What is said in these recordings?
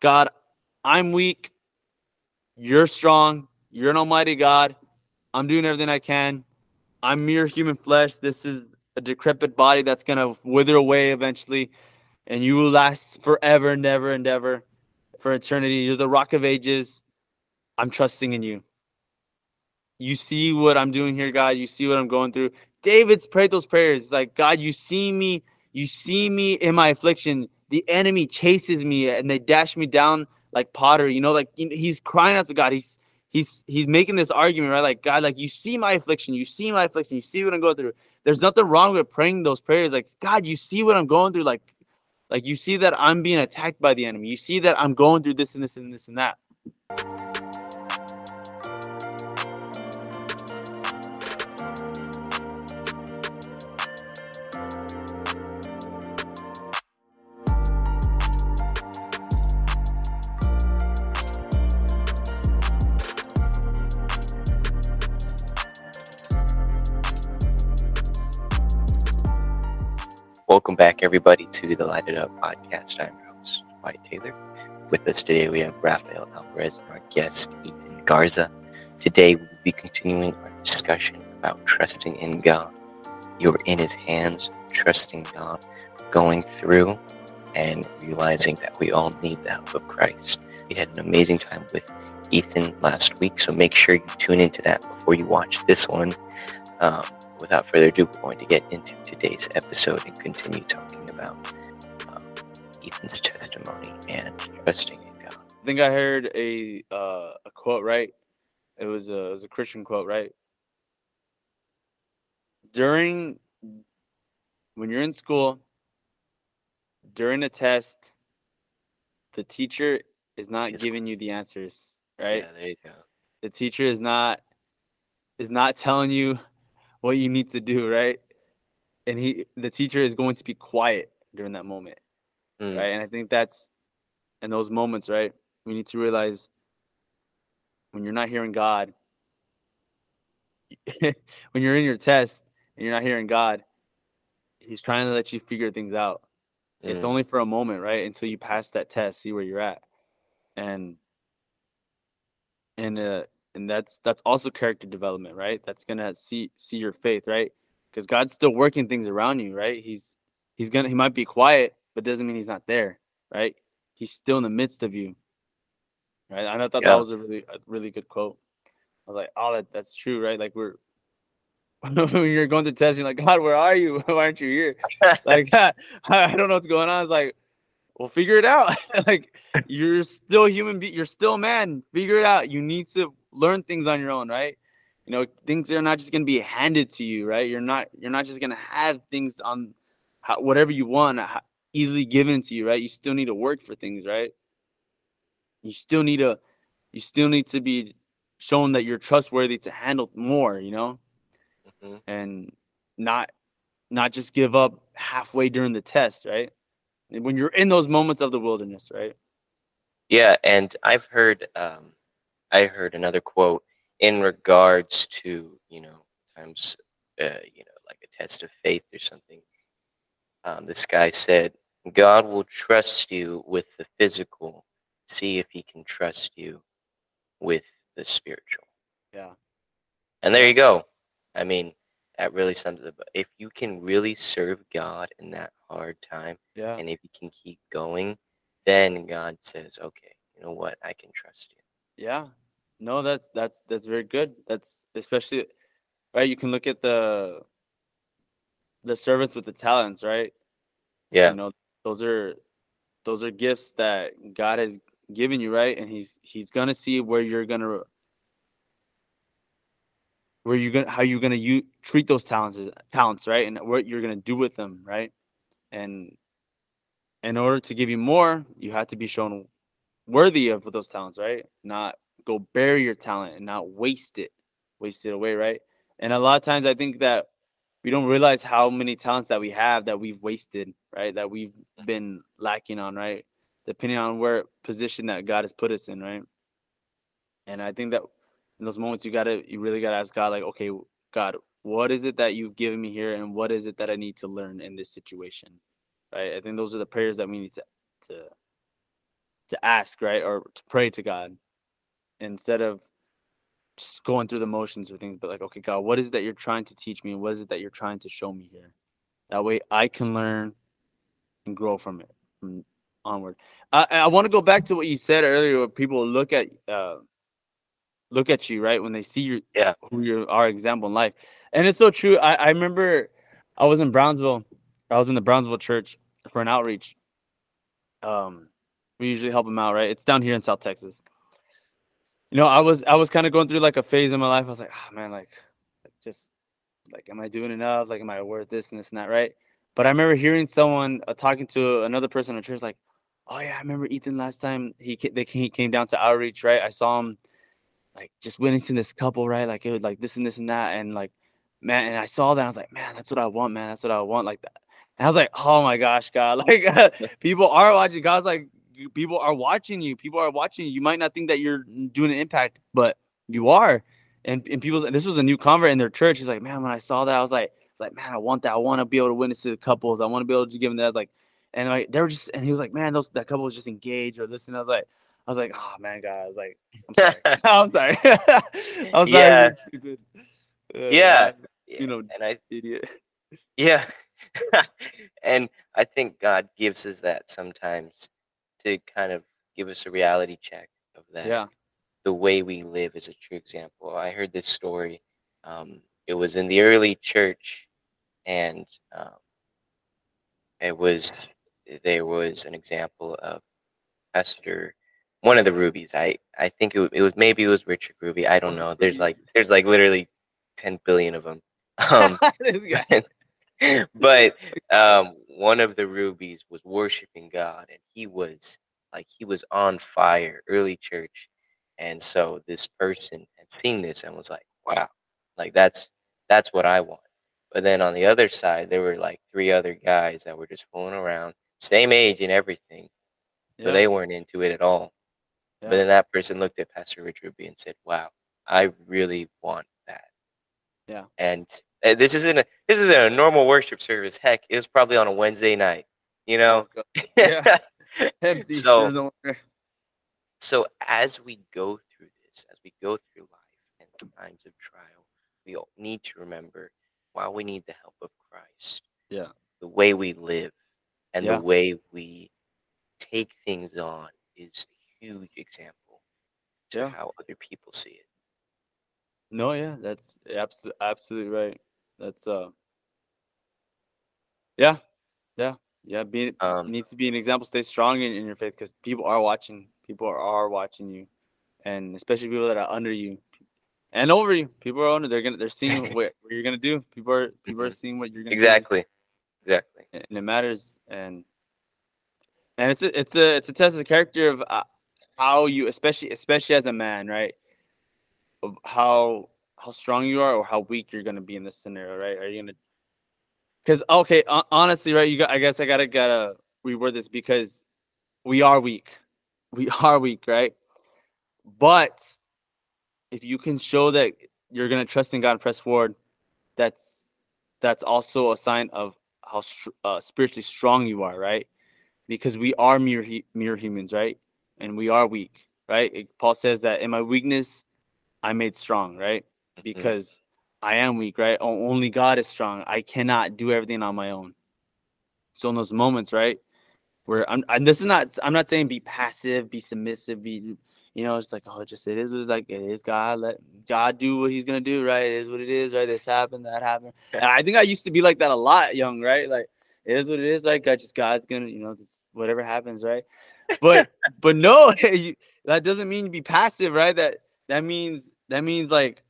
God, I'm weak. You're strong. You're an almighty God. I'm doing everything I can. I'm mere human flesh. This is a decrepit body that's going to wither away eventually. And you will last forever and ever and ever for eternity. You're the rock of ages. I'm trusting in you. You see what I'm doing here, God. You see what I'm going through. David's prayed those prayers It's like, God, you see me. You see me in my affliction. The enemy chases me and they dash me down like pottery. You know, like he's crying out to God. He's he's he's making this argument, right? Like, God, like you see my affliction, you see my affliction, you see what I'm going through. There's nothing wrong with praying those prayers. Like, God, you see what I'm going through. Like, like you see that I'm being attacked by the enemy. You see that I'm going through this and this and this and that. Welcome back, everybody, to the Light It Up podcast. I'm your host, Wyatt Taylor. With us today, we have Rafael Alvarez and our guest, Ethan Garza. Today, we will be continuing our discussion about trusting in God. You're in His hands, trusting God, going through and realizing that we all need the help of Christ. We had an amazing time with Ethan last week, so make sure you tune into that before you watch this one. Um, without further ado, we're going to get into today's episode and continue talking about um, Ethan's testimony and trusting in God. I think I heard a uh, a quote right. It was a it was a Christian quote right. During when you're in school, during a test, the teacher is not it's giving you the answers, right? Yeah, there you go. The teacher is not is not telling you what you need to do, right? And he the teacher is going to be quiet during that moment. Mm. Right. And I think that's in those moments, right? We need to realize when you're not hearing God, when you're in your test and you're not hearing God, He's trying to let you figure things out. Mm. It's only for a moment, right? Until you pass that test, see where you're at. And and uh and that's that's also character development, right? That's gonna see see your faith, right? Because God's still working things around you, right? He's he's gonna he might be quiet, but doesn't mean he's not there, right? He's still in the midst of you, right? And I thought yeah. that was a really a really good quote. I was like, oh, that, that's true, right? Like we're when you're going to tests, you're like, God, where are you? Why aren't you here? like I don't know what's going on. It's like well figure it out like you're still human be- you're still man figure it out you need to learn things on your own right? You know things are not just going to be handed to you right? You're not you're not just going to have things on how, whatever you want easily given to you right? You still need to work for things right? You still need to you still need to be shown that you're trustworthy to handle more you know? Mm-hmm. and not not just give up halfway during the test right? When you're in those moments of the wilderness, right? Yeah, and I've heard um, I heard another quote in regards to you know times uh, you know like a test of faith or something. Um, this guy said, "God will trust you with the physical. See if He can trust you with the spiritual." Yeah. And there you go. I mean, that really sums it up. If you can really serve God in that hard time, yeah, and if you can keep going, then God says, "Okay, you know what? I can trust you." Yeah, no, that's that's that's very good. That's especially right. You can look at the the servants with the talents, right? Yeah, you know, those are those are gifts that God has given you, right? And he's he's gonna see where you're gonna where you're gonna how you're gonna you treat those talents talents right and what you're gonna do with them right and in order to give you more you have to be shown worthy of those talents right? Not go bury your talent and not waste it waste it away right? And a lot of times i think that we don't realize how many talents that we have that we've wasted right? That we've mm-hmm. been lacking on right? Depending on where position that god has put us in right? And i think that in those moments you gotta you really gotta ask God like, okay, God, what is it that you've given me here, and what is it that I need to learn in this situation, right? I think those are the prayers that we need to to to ask, right, or to pray to God instead of just going through the motions or things, but like, okay, God, what is it that you're trying to teach me? What is it that you're trying to show me here? That way I can learn and grow from it from onward. I, I want to go back to what you said earlier, where people look at uh, look at you right when they see your yeah who you are example in life, and it's so true. I, I remember I was in Brownsville. I was in the Brownsville church for an outreach. Um, we usually help them out, right? It's down here in South Texas. You know, I was I was kind of going through like a phase in my life. I was like, oh man, like, just like, am I doing enough? Like, am I worth this and this and that, right? But I remember hearing someone uh, talking to another person in church, like, oh yeah, I remember Ethan last time he they he came down to outreach, right? I saw him like just witnessing this couple, right? Like it was like this and this and that, and like man, and I saw that I was like, man, that's what I want, man. That's what I want, like that. And I was like, oh my gosh, God, like people are watching. God's like, people are watching you. People are watching you. You might not think that you're doing an impact, but you are. And and people, this was a new convert in their church. He's like, man, when I saw that, I was like, it's like, man, I want that. I want to be able to witness to the couples. I want to be able to give them that. I was like, and like they were just, and he was like, man, those that couple was just engaged or this, and I was like, I was like, oh man, God, I was like, I'm sorry, I'm sorry, I'm sorry, yeah, stupid. Uh, yeah, you know, and I, idiot. yeah, and I think God gives us that sometimes to kind of give us a reality check of that. Yeah, the way we live is a true example. I heard this story. Um, it was in the early church, and um, it was there was an example of Pastor, one of the rubies. I I think it, it was maybe it was Richard Ruby. I don't know. There's like there's like literally ten billion of them. Um, but um, one of the rubies was worshiping God, and he was like he was on fire. Early church, and so this person had seen this and was like, "Wow, like that's that's what I want." But then on the other side, there were like three other guys that were just fooling around, same age and everything, yeah. but they weren't into it at all. Yeah. But then that person looked at Pastor Rich Ruby and said, "Wow, I really want that." Yeah. And Uh, this isn't a this isn't a normal worship service. Heck, it was probably on a Wednesday night. You know. Oh, yeah. so, so as we go through this, as we go through life and times of trial, we need to remember while we need the help of Christ. Yeah. The way we live and Yeah. the way we take things on is a huge example to Yeah. how other people see it. No, yeah, that's absolutely absolutely right. That's uh, yeah, yeah, yeah. be Um, needs to be an example. Stay strong in, in your faith because people are watching. People are, are watching you, and especially people that are under you and over you. People are under. They're gonna. They're seeing what, what you're gonna do. People are people are Mhm. seeing what you're gonna do. exactly. Exactly. and it matters and and it's a it's a it's a test of the character of uh, how you especially especially as a man right how how strong you are or how weak you're gonna be in this scenario right are you gonna because okay honestly right you got i guess i gotta gotta reword this because we are weak we are weak right but if you can show that you're gonna trust in god and press forward that's that's also a sign of how uh, spiritually strong you are, right? Because we are mere mere humans, right? And we are weak, right? Paul says that in my weakness, I made strong, right? Mhm. Because I am weak, right? Only God is strong. I cannot do everything on my own. So in those moments, right, where I'm, and this is not, I'm not saying be passive, be submissive, be, you know, it's like, oh, just it is what it's like it is. God, let God do what He's gonna do, right? It is what it is, right? This happened, that happened. And I think I used to be like that a lot, young, right? Like it is what it is, like God, just God's gonna, you know, whatever happens, right? But but no, you, that doesn't mean you be passive, right? That that means that means like,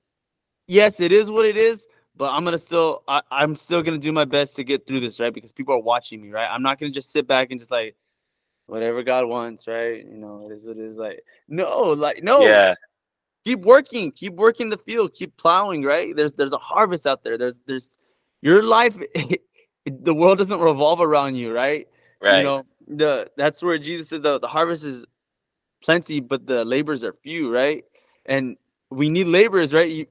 yes, it is what it is, but I'm gonna still, I, I'm still gonna do my best to get through this, right? Because people are watching me, right? I'm not gonna just sit back and just like, whatever God wants, right? You know, it is what it is. Like, no, like no, Yeah. keep working keep working the field keep plowing right there's there's a harvest out there there's there's your life the world doesn't revolve around you right Right. you know the that's where jesus said the, the harvest is plenty but the labors are few right and we need laborers right you,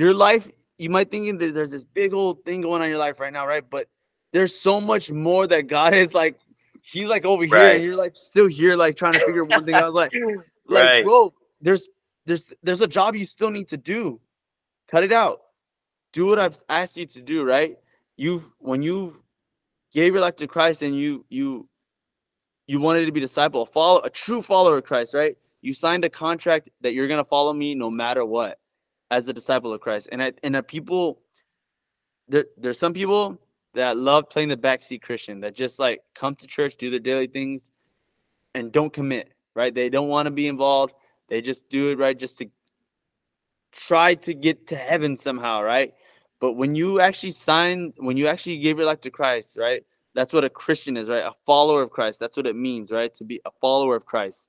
your life you might think that there's this big old thing going on in your life right now right but there's so much more that god is like he's like over here, and you're like still here, like trying to figure one thing out. Like, like, Right. bro, there's there's there's a job you still need to do. Cut it out. Do what I've asked you to do, right? You've when you gave your life to Christ and you you you wanted to be a disciple, a follow a true follower of Christ, right? You signed a contract that you're gonna follow me no matter what, as a disciple of Christ. And I, and uh, people, there there's some people that love playing the backseat Christian that just like come to church, do their daily things, and don't commit, right? They don't want to be involved. They just do it right just to try to get to heaven somehow, right? But when you actually sign, when you actually give your life to Christ, right? That's what a Christian is, right? A follower of Christ. That's what it means, right? To be a follower of Christ.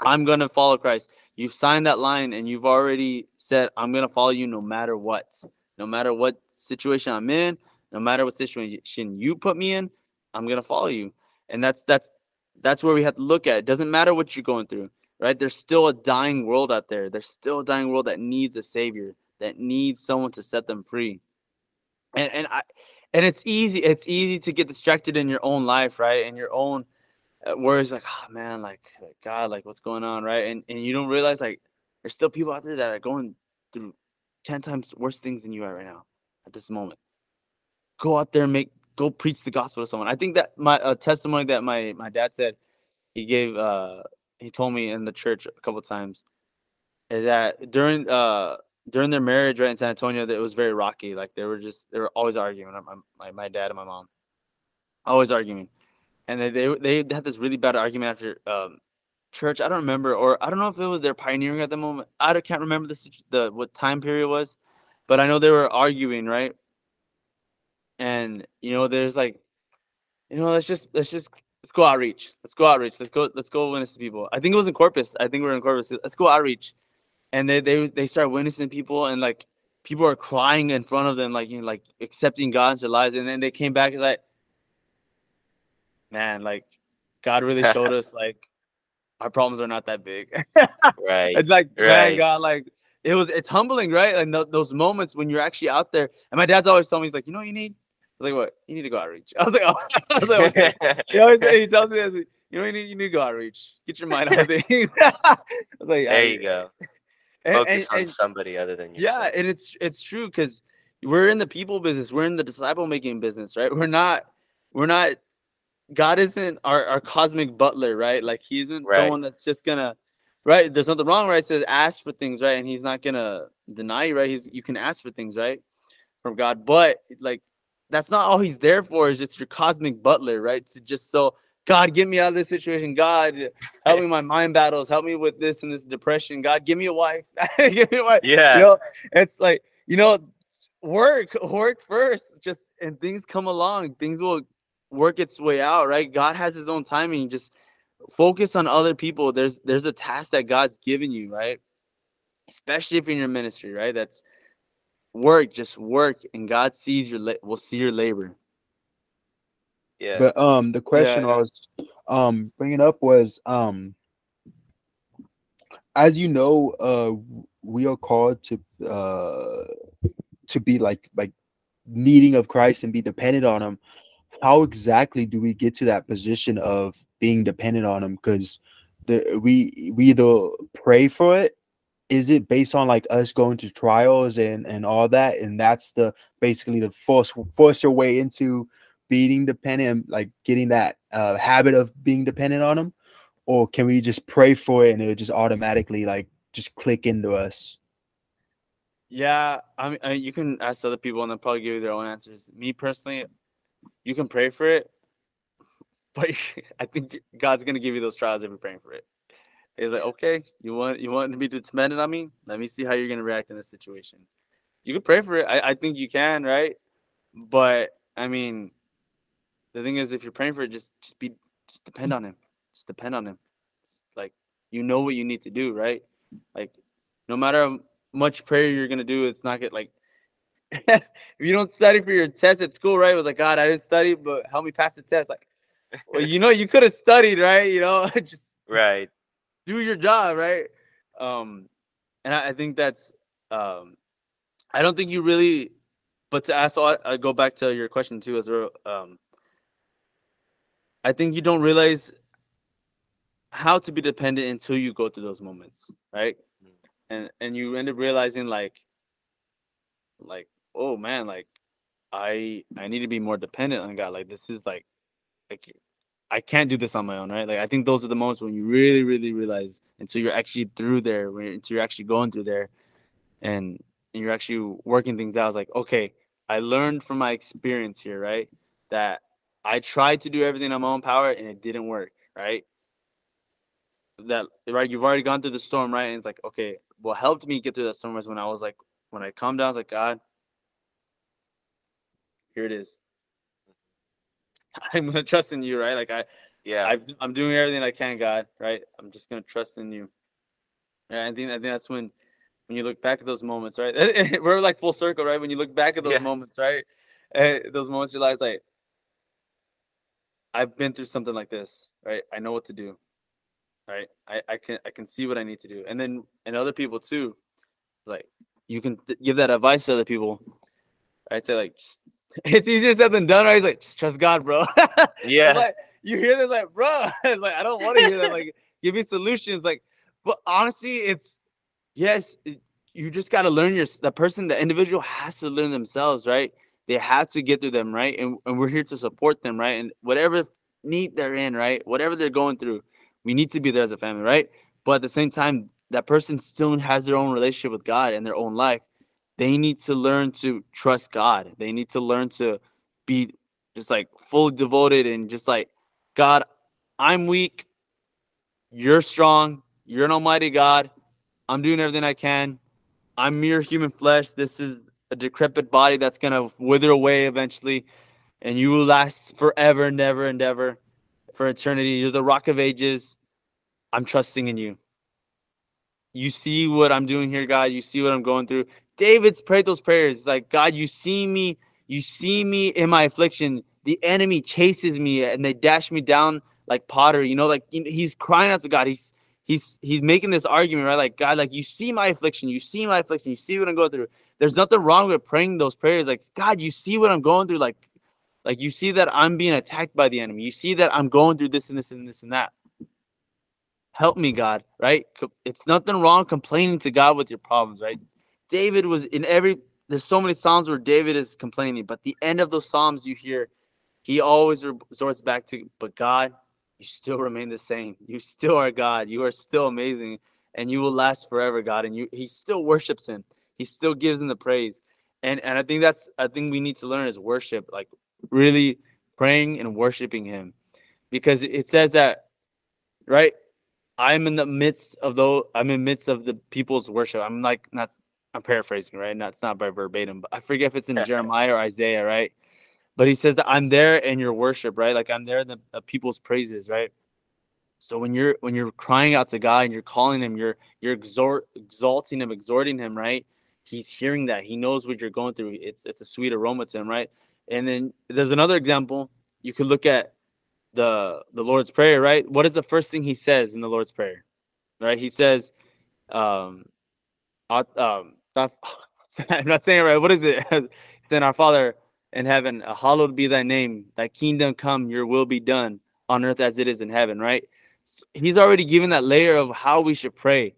I'm going to follow Christ. You've signed that line and you've already said, I'm going to follow you no matter what. No matter what situation I'm in, no matter what situation you put me in, I'm going to follow you. And that's that's that's where we have to look at. It doesn't matter what you're going through, right? There's still a dying world out there. There's still a dying world that needs a savior, that needs someone to set them free. And and I and it's easy it's easy to get distracted in your own life, right? In your own worries like, oh man, like like, God, like what's going on, right? And and you don't realize like there's still people out there that are going through 10 times worse things than you are right now at this moment. Go out there and make go preach the gospel to someone. I think that my uh, testimony that my my dad said he gave uh he told me in the church a couple times is that during uh during their marriage right in San Antonio that it was very rocky like they were just they were always arguing my my, my dad and my mom always arguing and they, they they had this really bad argument after um church. I don't remember or I don't know if it was their pioneering at the moment. I can't remember the the what time period was but I know they were arguing right? And you know there's like you know let's just let's just let's go outreach. Let's go outreach. Let's go let's go witness to people. I think it was in corpus. I think we are in corpus. Let's go outreach. And they they they start witnessing people and like people are crying in front of them like you know like accepting god into their lives. And then they came back like man like god really showed us like our problems are not that big Right. it's like man god like it was it's humbling right and th- those moments when you're actually out there and my dad's always telling me he's like you know what you need I was like, what? You need to go outreach. I was like, oh. I was like, okay. He always he tells me, this, you know, you need you need to go outreach. Get your mind off things. I was like, there "I- you go. and- Focus and- on and- somebody other than you. yeah, and it's it's true because we're in the people business. We're in the disciple making business, right? We're not we're not God isn't our, our cosmic butler, right? Like he isn't Right. someone that's just gonna right. There's nothing wrong, right? It says ask for things, right? And he's not gonna deny you, right? He's you can ask for things, right? From God. But like that's not all he's there for, is just your cosmic butler, right? To just so God, get me out of this situation. God, help me my mind battles. Help me with this and this depression. God, give me a wife. give me a wife yeah. you know it's like you know work work first just and things come along things will work its way out right god has his own timing just focus on other people there's there's a task that god's given you right especially if you're in your ministry right that's work just work and god sees your la- will see your labor yeah. But um, the question yeah. I was um bringing up was um, as you know, uh, we are called to uh to be like like needing of Christ and be dependent on Him. How exactly do we get to that position of being dependent on Him? Because we we either pray for it. Is it based on like us going to trials and and all that, and that's the basically the force force your way into being dependent, like getting that uh, habit of being dependent on them, or can we just pray for it and it just automatically like just click into us? Yeah, I mean, you can ask other people and they'll probably give you their own answers. Me personally, you can pray for it, but I think God's gonna give you those trials if you're praying for it. He's like, okay, you want you want me to be dependent on me? Let me see how you're gonna react in this situation. You can pray for it. I, I think you can, right? But I mean, the thing is, if you're praying for it, just just be just depend on Him. Just depend on Him. It's like you know what you need to do, right? Like no matter how much prayer you're gonna do, it's not get like if you don't study for your test at school, right? It was like God, I didn't study, but help me pass the test. Like, well, you know, you could have studied, right? You know, just right. do your job, right? Um, and I, I think that's um, I don't think you really, but to ask, I, I go back to your question too, as well. Um, I think you don't realize how to be dependent until you go through those moments, right? Mm. And and you end up realizing like like oh man, like I I need to be more dependent on God. Like this is like like I can't do this on my own, right? Like I think those are the moments when you really really realize until you're actually through there, when until you're actually going through there and, and you're actually working things out. It's like, okay, I learned from my experience here, right? That I tried to do everything on my own power and it didn't work, right? That right, you've already gone through the storm, right? And it's like, okay, what helped me get through that storm was when I was like, when I calmed down, I was like, God, here it is. I'm gonna trust in you, right? Like I, Yeah. I, I'm doing everything I can, God, right? I'm just gonna trust in you. And I think I think that's when, when you look back at those moments, right? We're like full circle, right? When you look back at those Yeah. moments, right? Eh, those moments you realize, like, I've been through something like this, right? I know what to do, right? I, I can I can see what I need to do, and then and other people too, like you can th- give that advice to other people. I'd say like, just- it's easier said than done, right? He's Like, just trust God, bro. Yeah. like you hear this, like, bro, like I don't want to hear that. Like, give me solutions. Like, but honestly, it's yes, it- you just got to learn your the person, the individual has to learn themselves, right? They have to get through them, right? And and we're here to support them, right? And whatever need they're in, right? Whatever they're going through, we need to be there as a family, right? But at the same time, that person still has their own relationship with God and their own life. They need to learn to trust God. They need to learn to be just like fully devoted and just like God, I'm weak. You're strong. You're an almighty God. I'm doing everything I can. I'm mere human flesh. This is a decrepit body that's gonna wither away eventually, and you will last forever and ever and ever for eternity. You're the rock of ages. I'm trusting in you. You see what I'm doing here, God. You see what I'm going through. David's prayed those prayers. Like, God, you see me. You see me in my affliction. The enemy chases me and they dash me down like pottery. You know, like he's crying out to God. He's he's he's making this argument, right? Like, God, like you see my affliction. You see my affliction. You see what I'm going through. There's nothing wrong with praying those prayers. Like, God, you see what I'm going through. Like, like you see that I'm being attacked by the enemy. You see that I'm going through this and this and this and that. Help me, God, right? It's nothing wrong complaining to God with your problems, right? David was in every there's so many psalms where David is complaining, but the end of those psalms you hear, he always resorts back to, but God, you still remain the same. You still are God. You are still amazing, and you will last forever, God. And you he still worships him. He still gives him the praise. And and I think that's I think we need to learn is worship, like really praying and worshiping him. Because it says that, right? I'm in the midst of those I'm in midst of the people's worship. I'm like not I'm paraphrasing, right? Not it's not by verbatim, but I forget if it's in Jeremiah or Isaiah, right? But he says that I'm there in your worship, right? Like I'm there in the, people's praises, right? So when you're when you're crying out to God and you're calling him, you're you're exhort exalting him, exhorting him, right? He's hearing that. He knows what you're going through. It's it's a sweet aroma to him, right? And then there's another example. You could look at the the Lord's Prayer, right? What is the first thing he says in the Lord's Prayer? Right? He says, um, uh, um, I'm not saying right. What is it? then our Father in heaven, uh, hallowed be thy name, thy kingdom come, your will be done on earth as it is in heaven, right? S- He's already given that layer of how we should pray.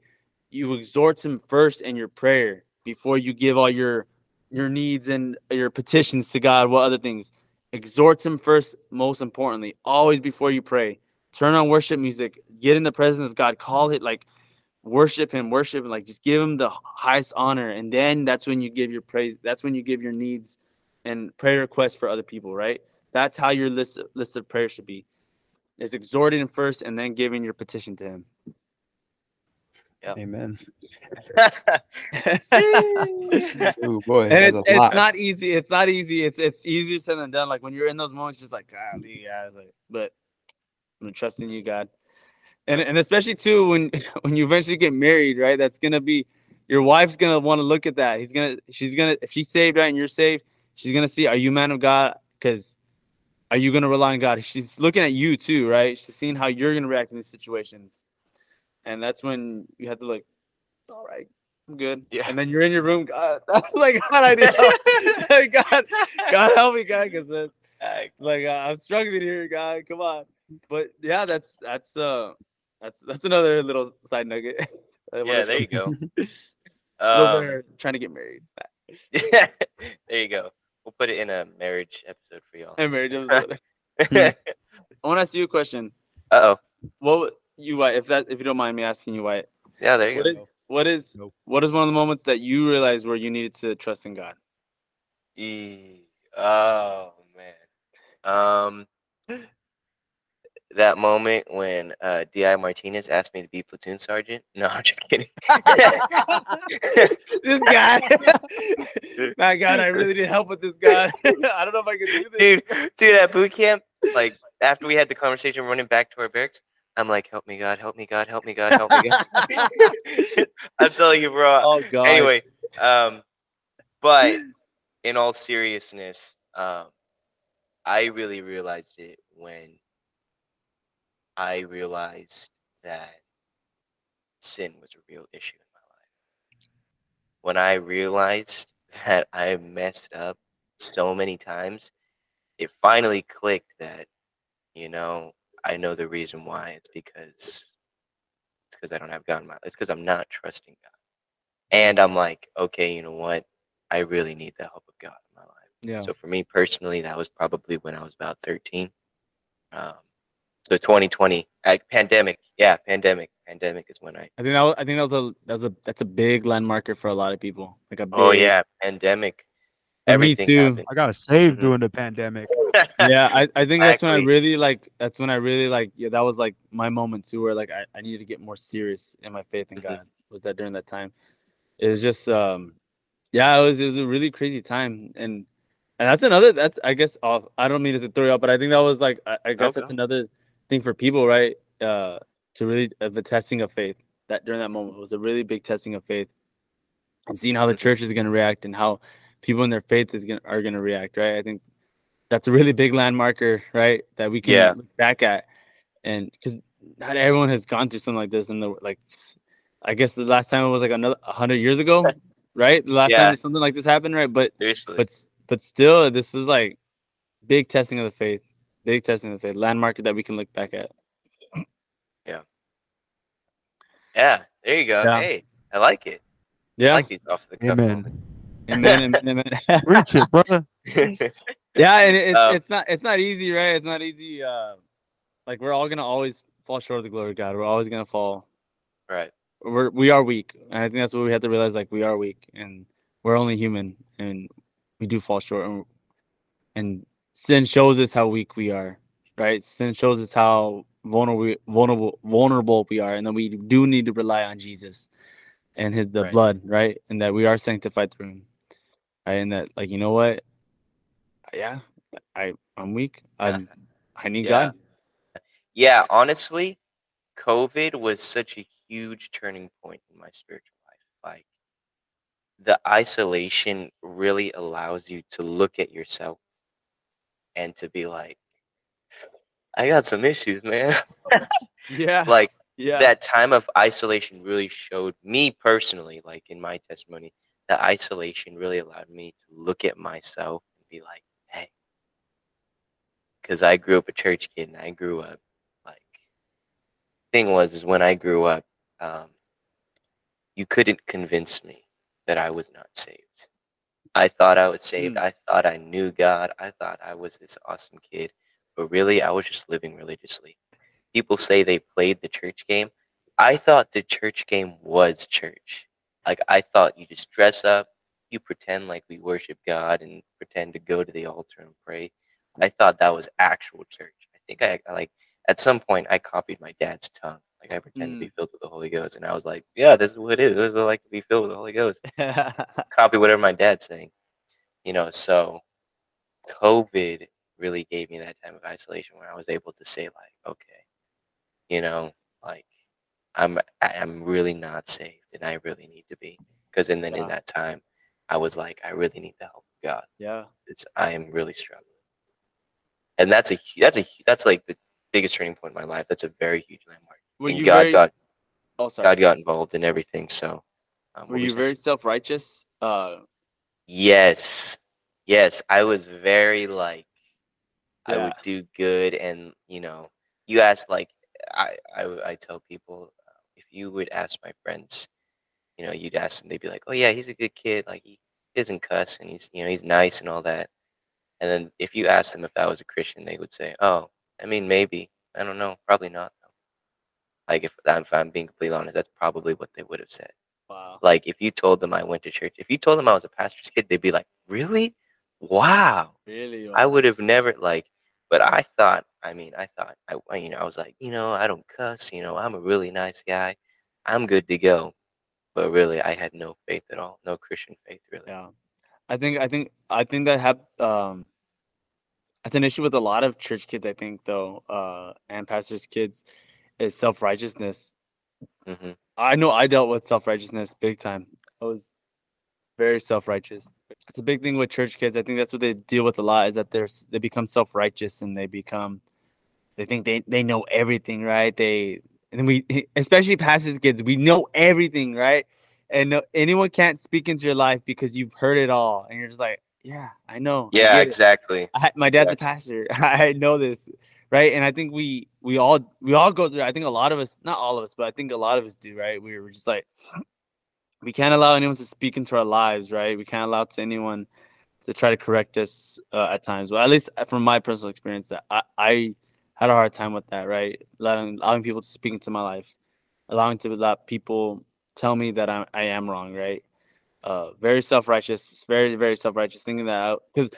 You exhort him first in your prayer before you give all your your needs and your petitions to God, what other things. Exhort him first, most importantly, always before you pray. Turn on worship music, get in the presence of God, call it like worship him, worship him, like just give him the highest honor. And then that's when you give your praise, that's when you give your needs and prayer requests for other people, right? That's how your list list of prayers should be. Is exhorting him first and then giving your petition to him. Amen. and Oh boy, it's, it's not easy. It's not easy. It's it's easier said than done. Like when you're in those moments, just like golly, yeah. Like, but I'm gonna trust in you, God. And and especially too when when you eventually get married, right? That's gonna be your wife's gonna want to look at that. He's gonna she's gonna if she's saved, right, and you're saved, she's gonna see, are you man of God? Because are you gonna rely on God? She's looking at you too, right? She's seeing how you're gonna react in these situations. And that's when you have to like, it's all right, I'm good. Yeah. And then you're in your room, God, that's like God, I need God, God help me, God, because like uh, I'm struggling here, God. Come on. but yeah, that's that's uh that's that's another little side nugget. Yeah, there you go. Those Um, are trying to get married. there you go. We'll put it in a marriage episode for y'all. And marriage episode. uh I want to ask you a question. oh. What you Wyatt, if that if you don't mind me asking you Wyatt, Yeah, there you what go. is what is Nope. what is one of the moments that you realized where you needed to trust in God? Eee, Oh man. Um that moment when uh Di Martinez asked me to be platoon sergeant. No, I'm just kidding. this guy. My God, I really need help with this guy. I don't know if I can do this. dude, dude, at boot camp, like after we had the conversation running back to our barracks, I'm like, help me God, help me God, help me God, help me God. I'm telling you, bro. Oh God. anyway, um, but in all seriousness, um, I really realized it when I realized that sin was a real issue in my life. When I realized that I messed up so many times, it finally clicked that, you know, I know the reason why. It's because it's because I don't have God in my life. It's because I'm not trusting God. And I'm like, okay, you know what? I really need the help of God in my life. Yeah. So for me personally, that was probably when I was about 13. Um, so 2020, uh, pandemic. Yeah, pandemic. Pandemic is when I. I think that was, I think that was a that was a that's a big landmarker for a lot of people. Like a big, Oh yeah, pandemic. And me too. happened. I got saved Mhm. during the pandemic. yeah, I, I think that's when I really like that's when I really like yeah, that was like my moment too where like I, I needed to get more serious in my faith in Mhm. God. Was that during that time? It was just um yeah, it was it was a really crazy time and and that's another that's I guess off I don't mean to throw you out, but I think that was like I, I guess Okay. that's another thing for people, right? Uh to really the testing of faith that during that moment was a really big testing of faith and seeing how the church is gonna react and how people in their faith is gonna are gonna react, right? I think that's a really big landmarker, right? That we can Yeah. look back at, and because not everyone has gone through something like this, and the like, I guess the last time it was like another hundred years ago, right? The last Yeah. time something like this happened, right? But Seriously. but but still, this is like big testing of the faith, big testing of the faith, landmarker that we can look back at. yeah, Yeah. there you go. Yeah. Hey, I like it. I Yeah, like these off the cuff Amen. amen, amen, amen. Preach it, brother. yeah and it- it's, Um, it's not it's not easy right it's not easy uh like we're all gonna always fall short of the glory of god we're always gonna fall right. we're we are weak and i think that's what we have to realize like we are weak and we're only human and we do fall short and, and sin shows us how weak we are right? Sin shows us how vulnerable vulnerable vulnerable we are and then we do need to rely on jesus and his the Right. blood right? And that we are sanctified through him right? And that like you know what? Yeah i i'm weak. I i need Yeah. god. Yeah, honestly, COVID was such a huge turning point in my spiritual life. Like, the isolation really allows you to look at yourself and to be like, I got some issues, man. yeah like, yeah that time of isolation really showed me personally, like in my testimony, that isolation really allowed me to look at myself and be like, hey, because I grew up a church kid and I grew up like, thing was, is when I grew up, um, you couldn't convince me that I was not saved. I thought I was saved. Mm. I thought I knew God. I thought I was this awesome kid. But really, I was just living religiously people say they played the church game. I thought the church game was church. Like I thought you just dress up, you pretend like we worship God and pretend to go to the altar and pray. I thought that was actual church. I think I I, like at some point I copied my dad's tongue. Like I pretend to be mm. filled with the Holy Ghost, and I was like, "Yeah, this is what it is. This is what I like to be filled with the Holy Ghost." Copy whatever my dad's saying, you know. So, COVID really gave me that time of isolation where I was able to say, like, okay, you know, like I'm I'm really not saved, and I really need to be. Because and then in that time, I was like, I really need the help of God. yeah It's I am really struggling, and that's a that's a that's like the biggest turning point in my life. That's a very huge landmark. Were and God very, got oh sorry God got involved in everything. So, um, were you very self-righteous uh Yes. Yes. I was very like I would do good and you know, you ask like I I, I tell people uh, if you would ask my friends, you know, you'd ask them, they'd be like, oh yeah, he's a good kid, like he doesn't cuss and he's you know he's nice and all that. And then if you ask them if I was a Christian, they would say, oh, I mean maybe, I don't know, probably not. Like if, if I'm being completely honest, that's probably what they would have said. Wow. Like if you told them I went to church, if you told them I was a pastor's kid, they'd be like, "Really? Wow." Really? I would have never like, but I thought. I mean, I thought I, you know, I was like, you know, I don't cuss. You know, I'm a really nice guy. I'm good to go. But really, I had no faith at all. No Christian faith, really. Yeah. I think I think I think that have um that's an issue with a lot of church kids, I think, though, uh, and pastors' kids is self righteousness. hmm I know I dealt with self righteousness big time. I was very self righteous. It's a big thing with church kids. I think that's what they deal with a lot is that they're they become self righteous and they become they think they they know everything, right? They and we especially pastors' kids, we know everything, right? And no, anyone can't speak into your life because you've heard it all, and you're just like, yeah, I know. Yeah, it. exactly. I, my dad's a pastor. I know this, right? And I think we we all we all go through. I think a lot of us, not all of us, but I think a lot of us do, right? We were just like, we can't allow anyone to speak into our lives, right? We can't allow to anyone to try to correct us uh, at times. Well, at least from my personal experience, that I, I had a hard time with that, right? Allowing allowing people to speak into my life, allowing to let people tell me that I I am wrong, right? Uh, very self righteous, very very self righteous, thinking that because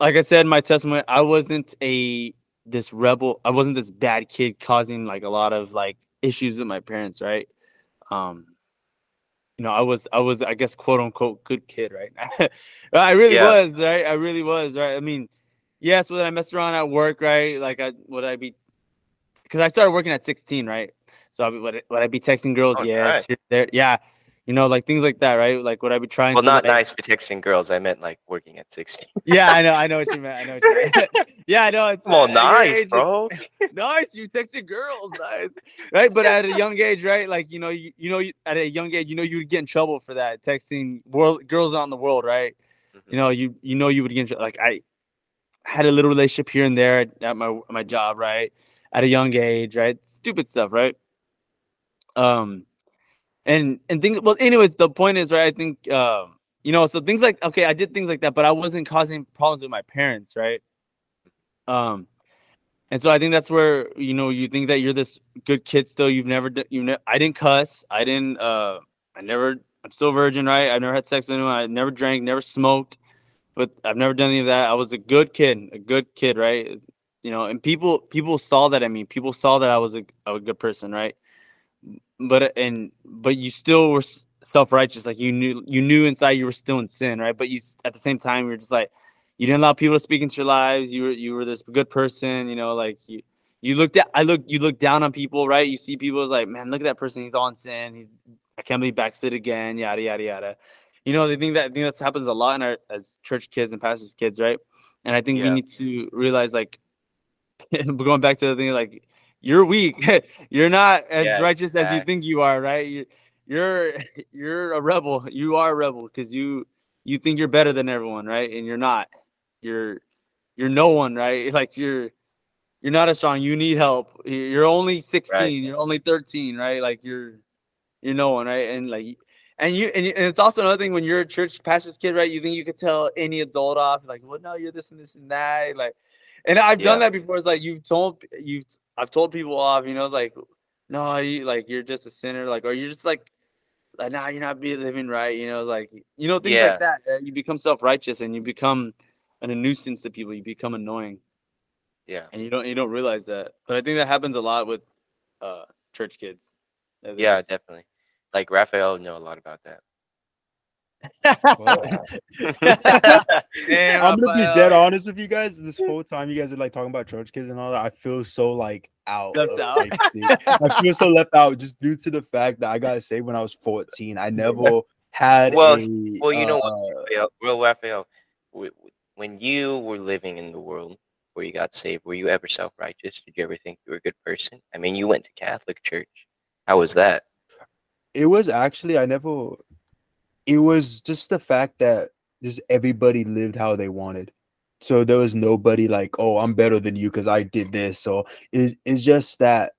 like I said my testimony, I wasn't a this rebel. I wasn't this bad kid causing like a lot of like issues with my parents, right? Um, you know, I was I was I guess quote unquote good kid, right? I really Yeah. was, right? I really was, right? I mean, yes, would I mess around at work, right? Like I would I be because I started working at 16, right? So I would, would I- would I be texting girls? Oh, yes, here, there, yeah. You know, like things like that, right? Like would I be trying Well, to not like- nice to texting girls. I meant like working at 16. yeah, I know, I know what you meant. I know what you meant. yeah, I know. It's on, at nice, age, bro. nice. You texted girls, nice. Right, but at a young age, right? Like you know, you, you know, you, at a young age, you know, you would get in trouble for that texting world girls out in the world, right? Mhm. You know, you you know, you would get in, like I had a little relationship here and there at my my job, right? At a young age, right? Stupid stuff, right? Um, and and things. Well, anyways, the point is, right? I think, um, you know, so things like okay, I did things like that, but I wasn't causing problems with my parents, right? Um, and so I think that's where you know you think that you're this good kid still. You've never, you know, I didn't cuss. I didn't. Uh, I never. I'm still virgin, right? I never had sex with anyone. I never drank, never smoked, but I've never done any of that. I was a good kid, a good kid, right? You know, and people people saw that. I mean, people saw that I was a, a good person, right? But and but you still were self righteous, like you knew you knew inside you were still in sin, right? But you at the same time you're just like you didn't allow people to speak into your lives. You were you were this good person, you know, like you you looked at I look you look down on people, right? You see people as like, man, look at that person, he's on sin. He's I can't believe backslid again, yada yada yada. You know, they think that I think that happens a lot in our as church kids and pastors' kids, right? And I think we need to realize like going back to the thing like you're weak. you're not as Yeah, righteous as you think you are, right? You, you're you're a rebel. You are a rebel because you you think you're better than everyone, right? And you're not. You're you're no one, right? Like you're you're not as strong. You need help. You- You're only 16. You're only 13, right? Like you're you're no one, right? And like and you and, and it's also another thing when you're a church pastor's kid, right? You think you could tell any adult off, like, well, no, you're this and this and that, like. And I've done Yeah. that before. It's like you've told you, I've told people off. You know, it's like, no, you like you're just a sinner, like, or you're just like, like, nah, you're not be living right. You know, like you know things Yeah. like that. You become self righteous and you become an, a nuisance to people. You become annoying, Yeah. and you don't you don't realize that. But I think that happens a lot with uh church kids. Yeah, definitely. Like Rafael know a lot about that. Damn, I'm gonna be Rafael. dead honest with you guys. This whole time you guys are like talking about church kids and all that, I feel so like out. Left of, out. like, I feel so left out just due to the fact that I got saved when I was 14. I never had Well, a, well, you know uh, what, Rafael, well, Rafael, w- w- when you were living in the world where you got saved, were you ever self-righteous? Did you ever think you were a good person? I mean, you went to Catholic church. How was that? it was actually I never it was just the fact that just everybody lived how they wanted so there was nobody like, oh, I'm better than you because I did this. So it, it's just that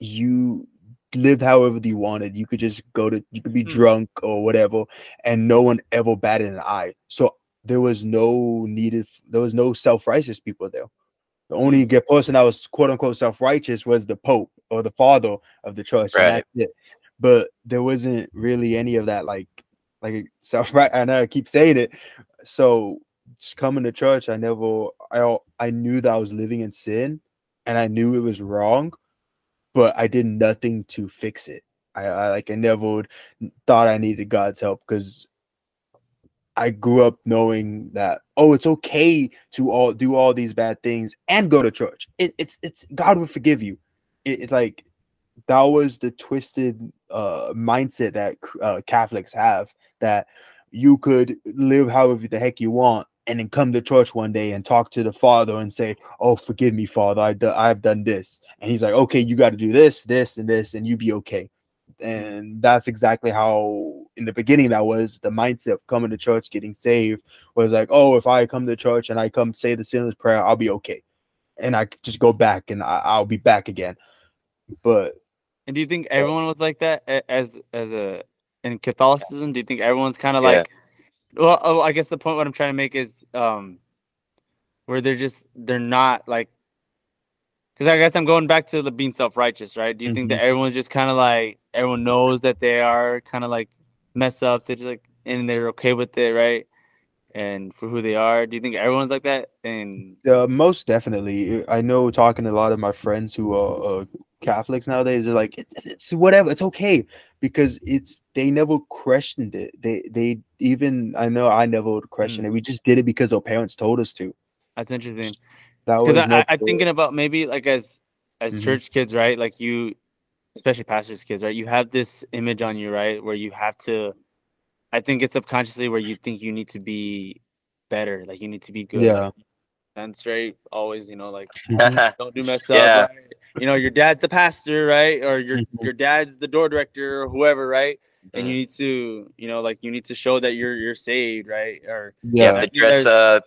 you lived however you wanted. You could just go to, you could be Hmm. drunk or whatever, and no one ever batted an eye. So there was no needed, there was no self righteous people there. The only person that was quote unquote self righteous was the Pope or the father of the church. and that's it. But there wasn't really any of that, like, like self right. I know I keep saying it. So just coming to church, I never, I, I knew that I was living in sin, and I knew it was wrong, but I did nothing to fix it. I, I like, I never would, thought I needed God's help because I grew up knowing that oh, it's okay to all do all these bad things and go to church. It, it's it's God will forgive you. It, it's like that was the twisted uh mindset that uh, Catholics have that you could live however the heck you want and then come to church one day and talk to the father and say, "Oh, forgive me, father. I've done this." And he's like, "Okay, you got to do this, this, and this, and you be okay." And that's exactly how, in the beginning, that was the mindset of coming to church, getting saved. Was like, "Oh, if I come to church and I come say the sinner's prayer, I'll be okay, and I just go back and I, I'll be back again." But And do you think everyone was like that as as a in Catholicism? Do you think everyone's kind of Yeah. like? Well, oh, I guess the point what I'm trying to make is um, where they're just they're not like. Because I guess I'm going back to the being self righteous, right? Do you think that everyone's just kind of like everyone knows that they are kind of like mess ups? They're just like and they're okay with it, right? And for who they are, do you think everyone's like that? And Uh, most definitely. I know talking to a lot of my friends who are uh, Catholics nowadays, they're like, it, it's whatever, it's okay because it's they never questioned it. They they even I know I never would question it. We just did it because our parents told us to. that's interesting. That was because I, I, I'm thinking about maybe like as as Mhm. church kids, right? Like you, especially pastors' kids, right? You have this image on you, right? Where you have to. I think it's subconsciously where you think you need to be better, like you need to be good, Yeah. like, and straight. Always, you know, like Mhm. don't do mess Yeah. up. Right? You know, your dad's the pastor, right? Or your Mhm. your dad's the door director or whoever, right? And you need to, you know, like you need to show that you're you're saved, right? Or yeah. You yeah, have to dress up.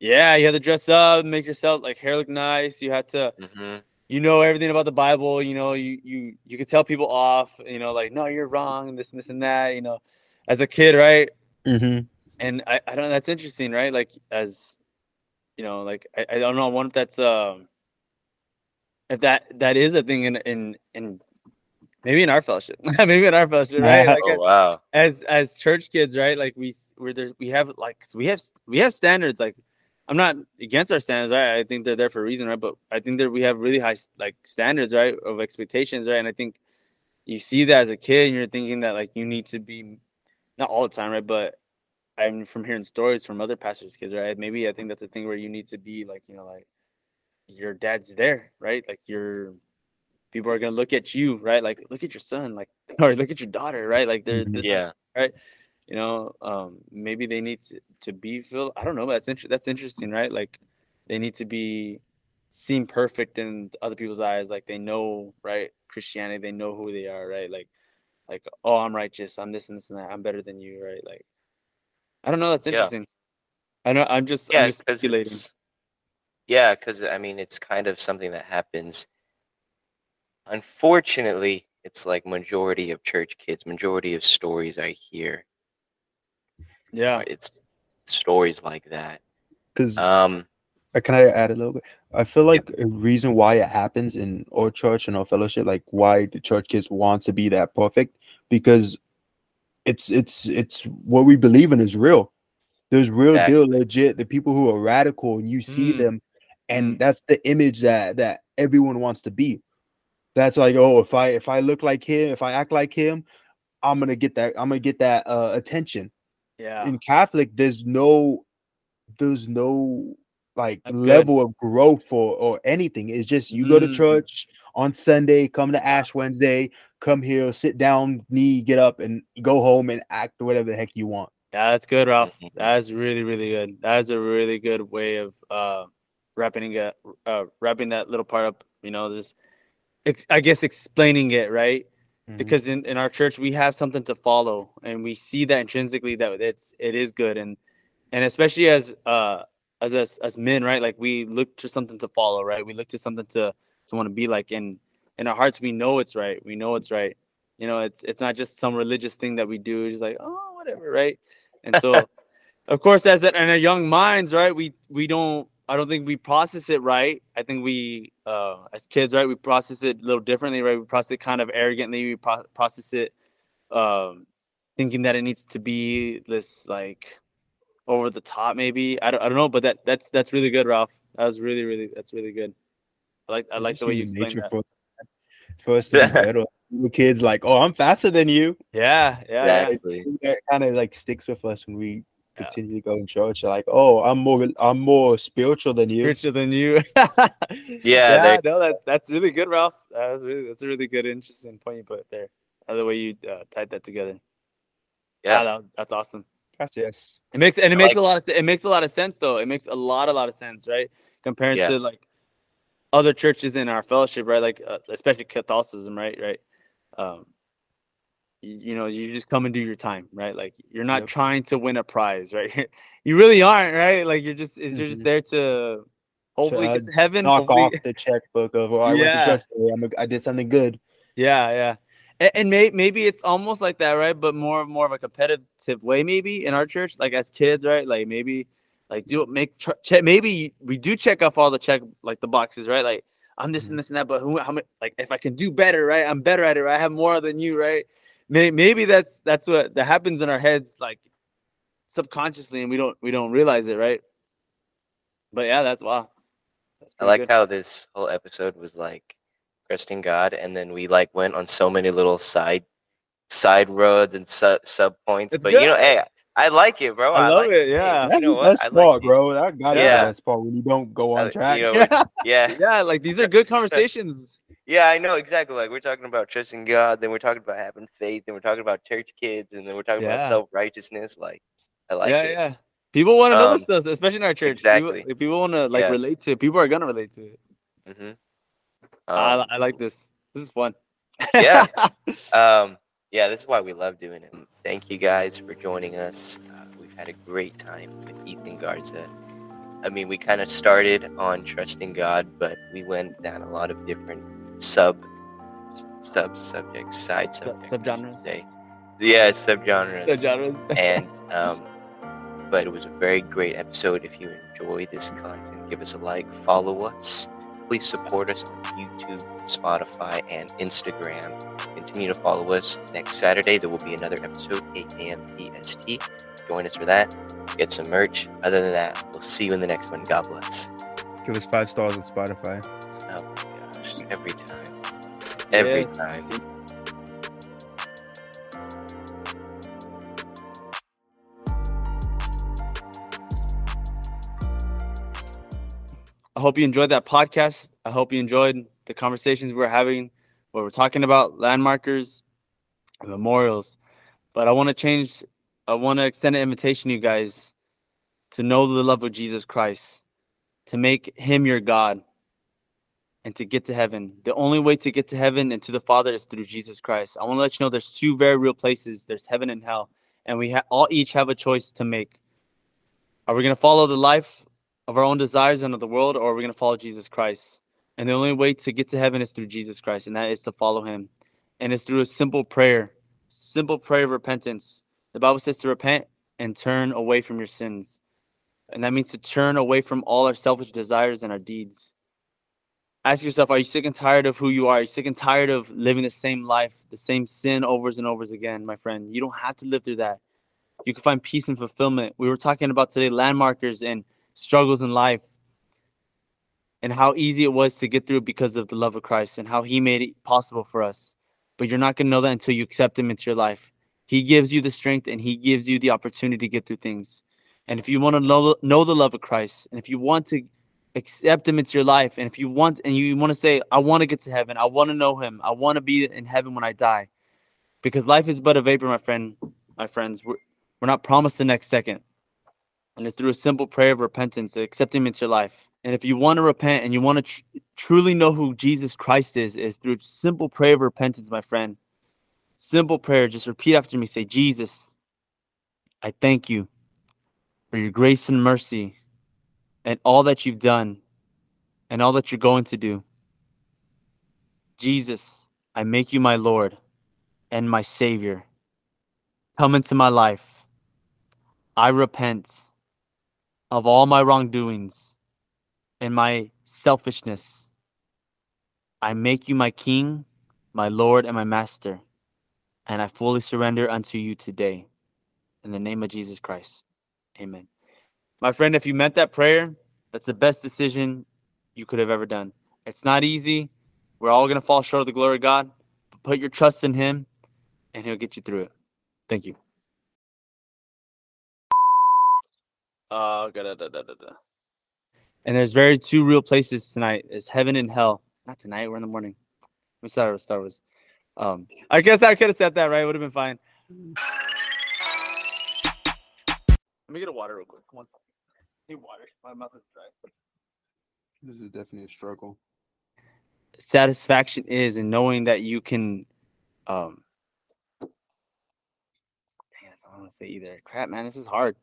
yeah, you have to dress up, make yourself like hair look nice. You have to hmm you know everything about the Bible. You know, you you you could tell people off. You know, like no, you're wrong, and this and this and that. You know, as a kid, right? Mhm. And I I don't know. That's interesting, right? Like as you know, like I, I don't know. I wonder if that's um if that that is a thing in in in maybe in our fellowship, maybe in our fellowship, right? Like Oh wow. as as church kids, right? Like we we're there, we have like we have we have standards. Like I'm not against our standards, right? I think they're there for a reason, right? But I think that we have really high like standards, right, of expectations, right? And I think you see that as a kid, and you're thinking that like you need to be not all the time, right? But I'm from hearing stories from other pastors' kids, right? Maybe I think that's a thing where you need to be like you know like your dad's there, right? Like your people are gonna look at you, right? Like look at your son, like or look at your daughter, right? Like they're Mhm. this Yeah. Right? You know um maybe they need to, to be filled i don't know but that's inter- that's interesting right like they need to be seen perfect in other people's eyes like they know right christianity they know who they are right like like oh i'm righteous i'm this and this and that i'm better than you right like i don't know that's Yeah. interesting i know i'm just Yeah, i'm just speculating it's yeah, because I mean it's kind of something that happens. Unfortunately, it's like majority of church kids, majority of stories I hear. yeah It's stories like that. because Um, Uh, can I add a little bit? I feel like a reason why it happens in our church and our fellowship, like why the church kids want to be that perfect, because it's it's it's what we believe in is real. There's real Exactly. deal legit. The people who are radical and you see Mm. them, and Mm. that's the image that that everyone wants to be. That's like, oh, if I if I look like him, if I act like him, I'm gonna get that. I'm gonna get that uh, attention yeah in Catholic, there's no there's no like That's good. level of growth or or anything. It's just you go to Mm. church on Sunday, come to Ash Wednesday, come here, sit down, knee, get up, and go home and act whatever the heck you want. That's good, Ralph. Mhm. That's really, really good. That's a really good way of uh wrapping it, uh, wrapping that little part up. You know, just ex- I guess explaining it right because in, in our church we have something to follow, and we see that intrinsically that it's it is good, and and especially as uh as as as men, right? Like we look to something to follow, right? We look to something to to want to be like. And in our hearts, we know it's right. We know it's right. You know, it's it's not just some religious thing that we do. It's just like oh whatever, right? And so, of course, as in our young minds, right? We we don't. I don't think we process it right. I think we, uh, as kids, right, we process it a little differently, right? We process it kind of arrogantly. We pro- process it, um, thinking that it needs to be this like over the top, maybe. I don't, I don't know, but that that's that's really good, Ralph. That was really, really, that's really good. I like I like the way you explained that. For, to. The kids like, oh, I'm faster than you. Yeah, yeah, Exactly. That kind of like sticks with us when we continue to go in church. Like, oh, I'm more, I'm more spiritual than you. richer than you. Yeah, yeah, no, that's that's really good, Ralph. That was really that's a really good, interesting point you put there. The way you uh, tied that together. Yeah. that- that's awesome. Yes, It makes and it I makes like- a lot of se- it makes a lot of sense though. It makes a lot a lot of sense, right? Compared Yeah. to like other churches in our fellowship, right? Like uh, especially Catholicism, right? Right. Um, you, you know, you just come and do your time, right? Like you're not Yep. trying to win a prize, right? you really aren't, right? Like you're just eh, you're just mm-hmm. there to hopefully uh, get to heaven. Knock hopefully- off the checkbook of, oh, I went to church. I'm a, I did something good. Yeah, yeah. And, and may, maybe it's almost like that, right? But more more of a competitive way, maybe in our church, like as kids, right? Like maybe, like do make ch- check. Maybe we do check off all the check, like the boxes, right? Like I'm this and mm-hmm. this and that, but who, how many? Like if I can do better, right? I'm better at it. Right? I have more than you, right? May, maybe that's that's what that happens in our heads, like subconsciously, and we don't we don't realize it, right? But yeah, that's wow. That's I like good. how this whole episode was like trusting God, and then we like went on so many little side side roads and sub sub points. It's but you know, hey, I like it, bro. I love like it, yeah. That's know the best I like part, it. bro. That got Yeah. yeah. the best part when you don't go I- on track. you know, Yeah, yeah, like these are good conversations. Yeah, I know exactly. Like we're talking about trusting God, then we're talking about having faith, then we're talking about church kids, and then we're talking Yeah. about self righteousness. Like, I like yeah, it. yeah. People want to know this Um, stuff, especially in our church. exactly. People, if people want to like Yeah. relate to it, people are gonna relate to it. hmm I, Um, I like this. This is fun. Yeah. um, yeah, this is why we love doing it. Thank you guys for joining us. Uh, we've had a great time with Ethan Garza. I mean, we kind of started on trusting God, but we went down a lot of different sub sub subjects, side subjects. subgenres. Say, yeah, subgenres. Subgenres. and um, but it was a very great episode. If you enjoy this content, give us a like, follow us. Please support us on YouTube, Spotify, and Instagram. Continue to follow us. Next Saturday, there will be another episode, 8 a.m. PST. Join us for that. Get some merch. Other than that, we'll see you in the next one. God bless. Give us five stars on Spotify. Oh every time. Every Yes. time. I hope you enjoyed that podcast. I hope you enjoyed the conversations we're having where we're talking about landmarkers and memorials. But I want to change, I want to extend an invitation to you guys to know the love of Jesus Christ, to make him your God, and to get to heaven. The only way to get to heaven and to the Father is through Jesus Christ. I want to let you know there's two very real places there's heaven and hell. And we ha- all each have a choice to make. Are we going to follow the life of our own desires and of the world, or are we going to follow Jesus Christ? And the only way to get to heaven is through Jesus Christ, and that is to follow him. And it's through a simple prayer, simple prayer of repentance. The Bible says to repent and turn away from your sins. And that means to turn away from all our selfish desires and our deeds. Ask yourself, are you sick and tired of who you are? Are you sick and tired of living the same life, the same sin overs and overs again, my friend? You don't have to live through that. You can find peace and fulfillment. We were talking about today landmarkers and struggles in life and how easy it was to get through because of the love of Christ and how he made it possible for us. But you're not going to know that until you accept him into your life. He gives you the strength and he gives you the opportunity to get through things. And if you want to know, know the love of Christ and if you want to accept him into your life and if you want and you want to say I want to get to heaven, I want to know him. I want to be in heaven when I die. Because life is but a vapor, my friend, my friends. We're, we're not promised the next second. And it's through a simple prayer of repentance, to accept him into your life. And if you want to repent and you want to tr- truly know who Jesus Christ is, is through simple prayer of repentance, my friend. Simple prayer. Just repeat after me. Say, Jesus, I thank you for your grace and mercy and all that you've done and all that you're going to do. Jesus, I make you my Lord and my Savior. Come into my life. I repent of all my wrongdoings and my selfishness. I make you my King, my Lord, and my Master, and I fully surrender unto you today. In the name of Jesus Christ. Amen. My friend, if you meant that prayer, that's the best decision you could have ever done. It's not easy. We're all going to fall short of the glory of God. But put your trust in Him, and He'll get you through it. Thank you. Uh, da, da, da, da, da. And there's very two real places tonight. Is heaven and hell. Not tonight. We're in the morning. We started with Star Wars. Um, I guess I could have said that right. Would have been fine. Let me get a water real quick. One second. Need water. My mouth is dry. This is definitely a struggle. Satisfaction is in knowing that you can. Um, dang, that's not what I want to say either. Crap, man, this is hard.